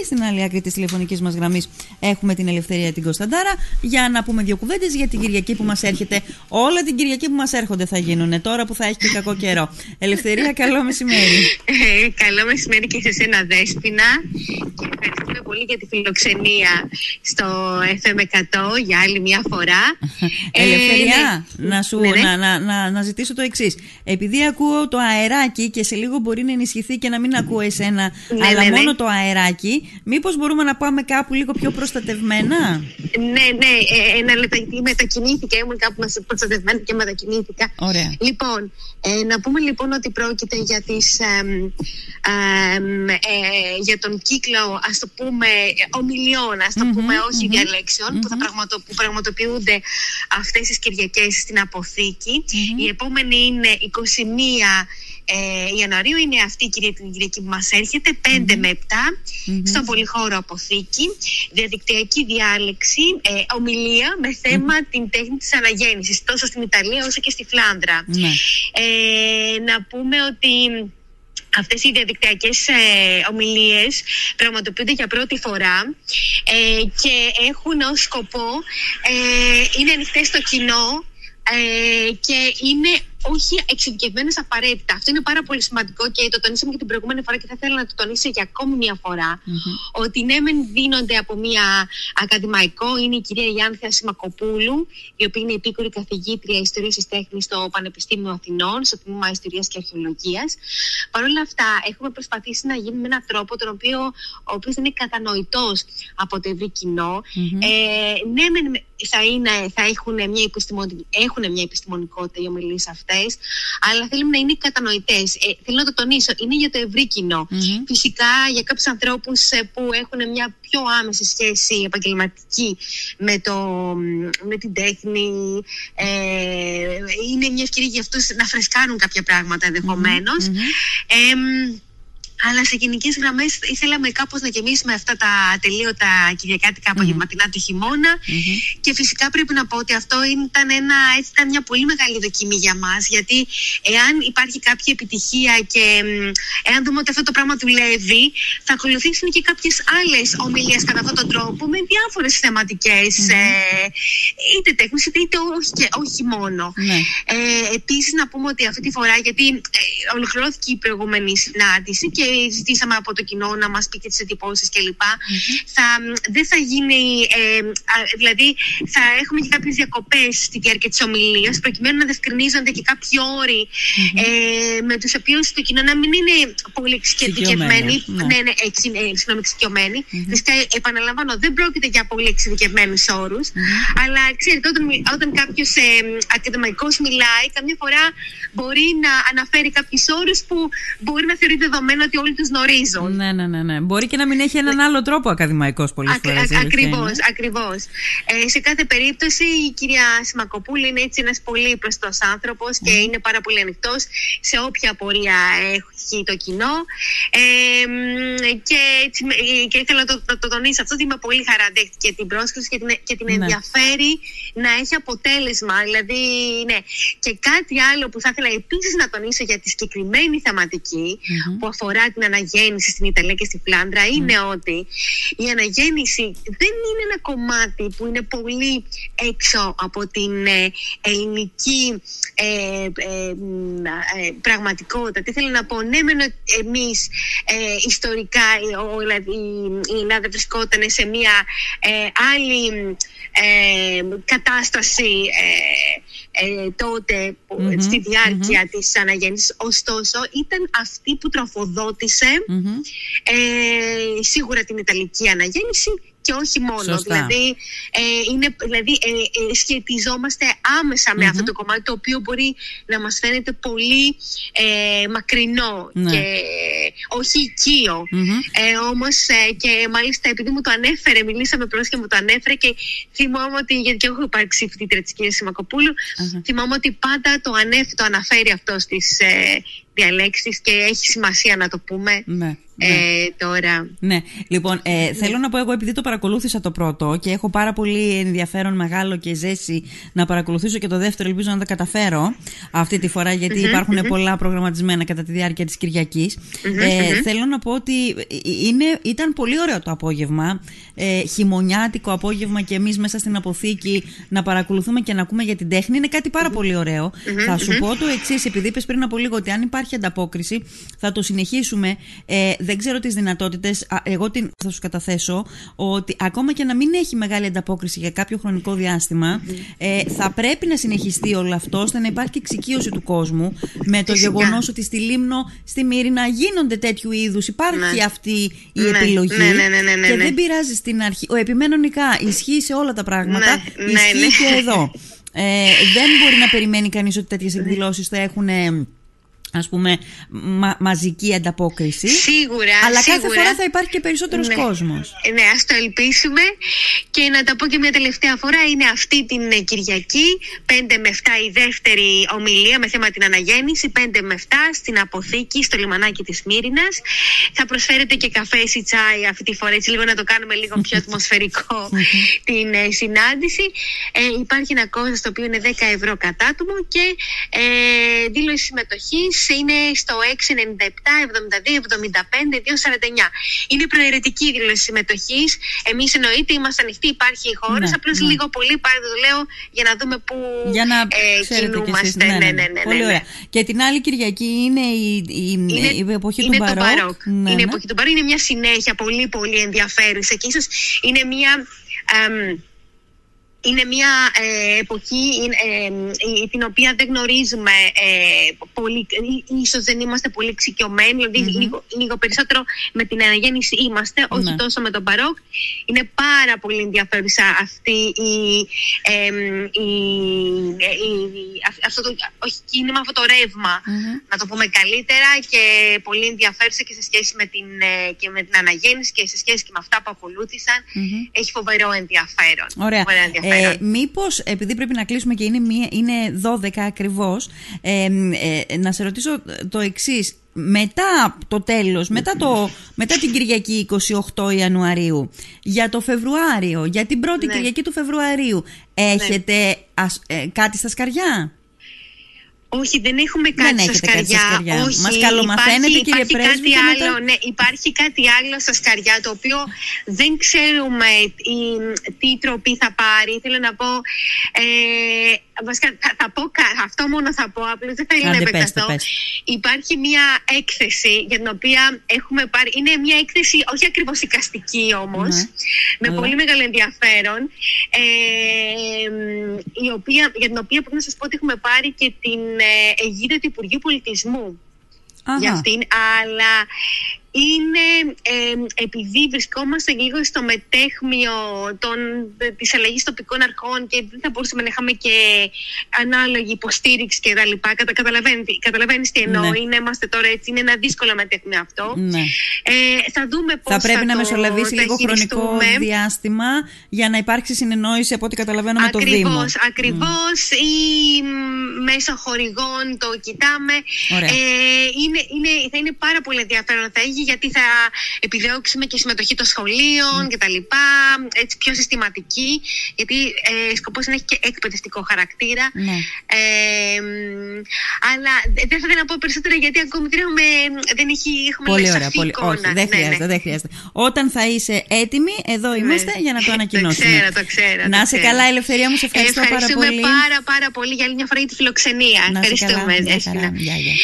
Στην άλλη άκρη της τηλεφωνικής μας γραμμής έχουμε την Ελευθερία την Κωνσταντάρα για να πούμε δύο κουβέντες για την Κυριακή που μας έρχεται. Όλα την Κυριακή που μας έρχονται θα γίνουν τώρα που θα έχει και κακό καιρό. Ελευθερία, καλό μεσημέρι. Ε, καλό μεσημέρι και σε σένα, Δέσπινα. Και ευχαριστούμε πολύ για τη φιλοξενία στο FM 100 για άλλη μια φορά. Ελευθερία, Ε, ναι. να, σου, Ναι, ναι. Να, να, να, να ζητήσω το εξής. Επειδή ακούω το αεράκι και σε λίγο μπορεί να ενισχυθεί και να μην ακούω εσένα, Ναι, αλλά ναι, ναι. μόνο το αεράκι, μήπως μπορούμε να πάμε κάπου λίγο πιο προστατευμένα; Ναι, ναι, ε, ένα λεπτό γιατί μετακινήθηκα. Ήμουν κάπου μέσα προστατευμένη και μετακινήθηκα. Ωραία. Λοιπόν, ε, να πούμε λοιπόν ότι πρόκειται για, τις, εμ, εμ, ε, για τον κύκλο, ας το πούμε, ε, ομιλιών, ας το Μμμ, πούμε, όχι μμμ, διαλέξεων, που, θα πραγματο, που πραγματοποιούνται αυτές τις Κυριακές στην αποθήκη. Η επόμενη είναι 21 ε, Ιανουαρίου, είναι αυτή η Κυρια- την Κυριακή που μας έρχεται, 5 με 7, στον Πολυχώρο Αποθήκη. Διαδικτυακή διάλεξη, ε, ομιλία με θεμα την τέχνη της αναγέννησης, τόσο στην Ιταλία όσο και στη Φλάνδρα. Ναι. Ε, να πούμε ότι αυτές οι διαδικτυακές ε, ομιλίες πραγματοποιούνται για πρώτη φορά ε, και έχουν ως σκοπό, ε, είναι ανοιχτές στο κοινό ε, και είναι όχι εξειδικευμένε απαραίτητα. Αυτό είναι πάρα πολύ σημαντικό και το τονίσαμε και την προηγούμενη φορά και θα ήθελα να το τονίσω για ακόμη μια φορα Ότι ναι, μεν δίνονται από μια ακαδημαϊκό, είναι η κυρία Γιάννη Σιμακοπούλου, η οποία είναι επίκουρη καθηγήτρια Ιστορίας της Τέχνης στο Πανεπιστήμιο Αθηνών, στο τμήμα Ιστορίας και Αρχαιολογίας. Παρ' όλα αυτά, έχουμε προσπαθήσει να γίνει με έναν τρόπο τον οποίο, ο οποίος είναι κατανοητός από το ευρύ κοινό. Ε, ναι, μεν θα, είναι, θα έχουν, μια επιστημονικ- έχουν μια επιστημονικότητα οι ομιλίες αυτές, αλλά θέλουμε να είναι κατανοητές. Ε, θέλω να το τονίσω, είναι για το ευρύ κοινό. Φυσικά για κάποιους ανθρώπους που έχουν μια πιο άμεση σχέση επαγγελματική με, το, με την τέχνη, ε, είναι μια ευκαιρία για αυτούς να φρεσκάνουν κάποια πράγματα ενδεχομένως. Εμ, αλλά σε γενικές γραμμές ήθελαμε κάπως να γεμίσουμε αυτά τα τελείωτα κυριακάτικα απογευματινά του χειμωνα Και φυσικά πρέπει να πω ότι αυτό ήταν, ένα, έτσι, ήταν μια πολύ μεγάλη δοκιμή για μας. Γιατί εάν υπάρχει κάποια επιτυχία και μ, εάν δούμε ότι αυτό το πράγμα δουλεύει, θα ακολουθήσουν και κάποιες άλλες ομιλίες κατά αυτόν τον τρόπο με διάφορες θεματικές, Ε, είτε τέχνης είτε, είτε όχι, και, όχι μόνο. Ναι. Ε, Επίσης, να πούμε ότι αυτή τη φορά, γιατί ε, ολοκληρώθηκε η προηγούμενη συνάντηση και ζητήσαμε από το κοινό να μας πει και τις εντυπώσεις κλπ. Θα, δεν θα γίνει, ε, α, δηλαδή θα έχουμε και κάποιες διακοπές στη διάρκεια της ομιλίας, προκειμένου να διευκρινίζονται και κάποιοι όροι ε, με τους οποίους το κοινό να μην είναι πολύ εξειδικευμένοι. Εξοικειωμένοι, ναι. Ναι, ναι, εξ, ε, συγγνώμη, εξοικειωμένοι. Φυσικά, επαναλαμβάνω, δεν πρόκειται για πολύ εξειδικευμένους όρους, αλλά ξέρετε, όταν, μι- όταν κάποιος ε, ακαδημαϊκός μιλάει, καμιά φορά μπορεί να αναφέρει κάποιους όρους που μπορεί να θεωρεί δεδομένο ότι όλοι τους γνωρίζουν. Ναι, ναι, ναι, ναι. Μπορεί και να μην έχει έναν άλλο τρόπο ακαδημαϊκός πολλές Ακ- φορές. α- ακριβώς, ακριβώς. Ε, σε κάθε περίπτωση η κυρία Σιμακοπούλη είναι έτσι ένας πολύ πλωστός άνθρωπος και είναι πάρα πολύ ανοιχτός σε όποια απορία έχει το κοινό ε, μ, και, έτσι, με- ε, και ήθελα να το, να το τονίσω αυτό ότι με πολύ χαρά δέχτηκε την πρόσκληση και την, και την Ναι. ενδιαφέρει να έχει αποτέλεσμα δηλαδή ναι. και κάτι άλλο που θα ήθελα επίσης να τονίσω για τη συγκεκριμένη θεματική που αφορά την αναγέννηση στην Ιταλία και στη Φλάνδρα είναι ότι η αναγέννηση δεν είναι ένα κομμάτι που είναι πολύ έξω από την ε, ελληνική ε, ε, μ, ε, πραγματικότητα. Τι θέλω να πω, ναι μεν εμείς ε, ιστορικά ε, ο, δηλαδή, η Ελλάδα βρισκόταν σε μια ε, άλλη ε, κατάσταση ε, ε, τότε που- Μμμ, στη διάρκεια της αναγέννησης. Ωστόσο ήταν αυτή που τροφοδότησε ε, σίγουρα την Ιταλική αναγέννηση και όχι μόνο. Σωστά. Δηλαδή, ε, είναι, δηλαδή ε, ε, σχετιζόμαστε άμεσα με αυτό το κομμάτι το οποίο μπορεί να μας φαίνεται πολύ ε, μακρινό Ναι. και όχι οικείο. Ε, όμως ε, και μάλιστα επειδή μου το ανέφερε, μιλήσαμε πρόσφατα και μου το ανέφερε και θυμάμαι ότι, γιατί και εγώ έχω υπάρξει φοιτήτρια της κυρίας Σιμακοπούλου, θυμάμαι ότι πάντα το, ανέφ, το αναφέρει αυτό στις, ε, διαλέξεις και έχει σημασία να το πούμε Ναι. ε, ναι. τώρα. Ναι, λοιπόν, ε, θέλω να πω εγώ επειδή το παρακολούθησα το πρώτο και έχω πάρα πολύ ενδιαφέρον μεγάλο και ζέση να παρακολουθήσω και το δεύτερο, ελπίζω να τα καταφέρω αυτή τη φορά γιατί υπάρχουν πολλά προγραμματισμένα κατά τη διάρκεια της κυριακης ε, Θέλω να πω ότι είναι, ήταν πολύ ωραίο το απόγευμα, ε, χειμωνιάτικο απόγευμα και εμείς μέσα στην αποθήκη να παρακολουθούμε και να ακούμε για την τέχνη είναι κάτι πάρα πολύ ωραίο. Θα σου πω το εξής, επειδή είπες πριν από λίγο ότι αν υπάρχει ανταπόκριση θα το συνεχίσουμε. Ε, δεν ξέρω τις δυνατότητες. Εγώ την, θα σου καταθέσω ότι ακόμα και να μην έχει μεγάλη ανταπόκριση για κάποιο χρονικό διάστημα, ε, θα πρέπει να συνεχιστεί όλο αυτό ώστε να υπάρχει εξοικείωση του κόσμου με το γεγονός ότι στη Λίμνο, στη Μύρινα γίνονται τέτοιου είδους. Υπάρχει Ναι. αυτή η Ναι, επιλογή. ναι, ναι, ναι, ναι, ναι, και ναι. δεν πειράζει στην αρχή. Ο επιμένων νικά ισχύει σε όλα τα πράγματα. Ναι, ναι, ισχύει ναι. και εδώ. Ε, δεν μπορεί να περιμένει κανείς ότι τέτοιες εκδηλώσεις θα έχουν ε, ας πούμε μα- μαζική ανταπόκριση. Σίγουρα, Αλλά κάθε σίγουρα. φορά θα υπάρχει και περισσότερος Ναι. κόσμος. Ναι, ας το ελπίσουμε και να τα πω και μια τελευταία φορά είναι αυτή την ε, Κυριακή 5 με 7 η δεύτερη ομιλία με θέμα την αναγέννηση 5 με 7 στην αποθήκη στο λιμανάκι της Μύρινας θα προσφέρετε και καφέ ή τσάι αυτή τη φορά έτσι λίγο να το κάνουμε λίγο πιο ατμοσφαιρικό την ε, συνάντηση ε, υπάρχει ένα κόστος το οποίο είναι 10 ευρώ κατάτομο και ε, δήλωση συμμετοχής είναι στο 697 72 75 249 είναι προαιρετική η δήλωση συμμετοχής. Εμείς εννοείται είμαστε ανοιχτοί, υπάρχει η χώρα. Ναι, Απλώς ναι. λίγο πολύ πάρε το λέω για να δούμε πού Για να ε, ξέρετε κι εσείς. κινούμαστε. Ναι, ναι, ναι. Πολύ ναι, ναι. ωραία. Και την άλλη Κυριακή είναι η, η, Είναι, η εποχή είναι του το Μπαρόκ. Μπαρόκ. Ναι, είναι η ναι. εποχή του Μπαρόκ. Είναι μια συνέχεια πολύ πολύ ενδιαφέρουσα και ίσως είναι μια... εμ, είναι μια ε, εποχή ε, ε, την οποία δεν γνωρίζουμε ε, πολύ, ε, ίσως δεν είμαστε πολύ εξοικειωμένοι, δηλαδή λίγο, λίγο περισσότερο με την αναγέννηση είμαστε, όχι Ναι. τόσο με τον Μπαρόκ. Είναι πάρα πολύ ενδιαφέρουσα αυτή η, ε, η, ε, η- αυ- αυτό το, όχι κίνημα, αυτό το ρεύμα, Μμμ. να το πούμε καλύτερα και πολύ ενδιαφέρουσα και σε σχέση με την, ε, και με την αναγέννηση και σε σχέση και με αυτά που ακολούθησαν. Μμμ. Έχει φοβερό ενδιαφέρον. Ωραία. Φοβερό ενδιαφέρον. Ε, Μήπως, επειδή πρέπει να κλείσουμε και είναι, μία, είναι 12 ακριβώς, ε, ε, να σε ρωτήσω το εξής. Μετά το τέλος, μετά, το, μετά την Κυριακή 28 Ιανουαρίου, για το Φεβρουάριο, για την πρώτη Ναι. Κυριακή του Φεβρουαρίου, έχετε ας- ε, κάτι στα σκαριά; Όχι, δεν έχουμε Δεν κάτι στα έχετε κάτι στα σκαριά. σκαριά. Όχι, Μας καλομαθαίνετε, υπάρχει, κύριε υπάρχει Πρέσβη, κάτι και μετά- άλλο, ναι, υπάρχει κάτι άλλο στα σκαριά το οποίο δεν ξέρουμε η, τι τροπή θα πάρει. Θέλω να πω. Ε, βασικά, θα, θα πω κα- αυτό μόνο θα πω, απλώς δεν θέλω να Άντε, πέστε, επεκταθώ. πέστε. Υπάρχει μια έκθεση για την οποία έχουμε πάρει. Είναι μια έκθεση, όχι ακριβώς εικαστική όμως, Ναι. με Αλλά- πολύ μεγάλο ενδιαφέρον, ε, μ, η οποία, για την οποία πρέπει να σας πω ότι έχουμε πάρει και την ε, αιγύδα του Υπουργείου Πολιτισμού Αχα. για αυτήν, αλλά είναι ε, επειδή βρισκόμαστε λίγο στο μετέχμιο των, της αλλαγής τοπικών αρχών και δεν θα μπορούσαμε να είχαμε και ανάλογη υποστήριξη και τα λοιπά. Κατα, καταλαβαίνεις, καταλαβαίνεις τι εννοώ. Ναι. Είναι, είμαστε τώρα έτσι, είναι ένα δύσκολο μετέχμιο αυτό. Ναι. Ε, θα δούμε πώς Θα πρέπει να το- μεσολαβήσει τα λίγο χρονικό χειριστούμε. διάστημα για να υπάρξει συνεννόηση από ό,τι καταλαβαίνω με το Δήμο. Ακριβώς, ακριβώς ή μ, μέσω χορηγών το κοιτάμε. Ωραία. Ε, είναι, είναι, θα είναι πάρα πολύ ενδιαφέρον θα έχει γιατί θα επιδιώξουμε και συμμετοχή των σχολείων και τα λοιπά, έτσι πιο συστηματική, γιατί ε, σκοπός είναι να έχει και εκπαιδευτικό χαρακτήρα. Ναι. Ε, μ, αλλά δεν θα ήθελα να πω περισσότερα γιατί ακόμη δεν έχουμε, δεν έχει, έχουμε Πολύ λέει, ωραία. σαφή Πολύ... εικόνα. Όχι, δεν Ναι, χρειάζεται, ναι. δεν χρειάζεται. Όταν θα είσαι έτοιμη, εδώ είμαστε για να το ανακοινώσουμε. Το ξέρω, το ξέρω. Να το σε ξέρω. καλά, Ελευθερία μου, σε ευχαριστώ πάρα Ευχαριστούμε πολύ. πάρα πάρα πολύ για άλλη μια φορά για τη φιλοξενία. Να σε Ευχαριστούμε. καλά. Γεια Δέσποινα. χαρά. Γεια, γεια.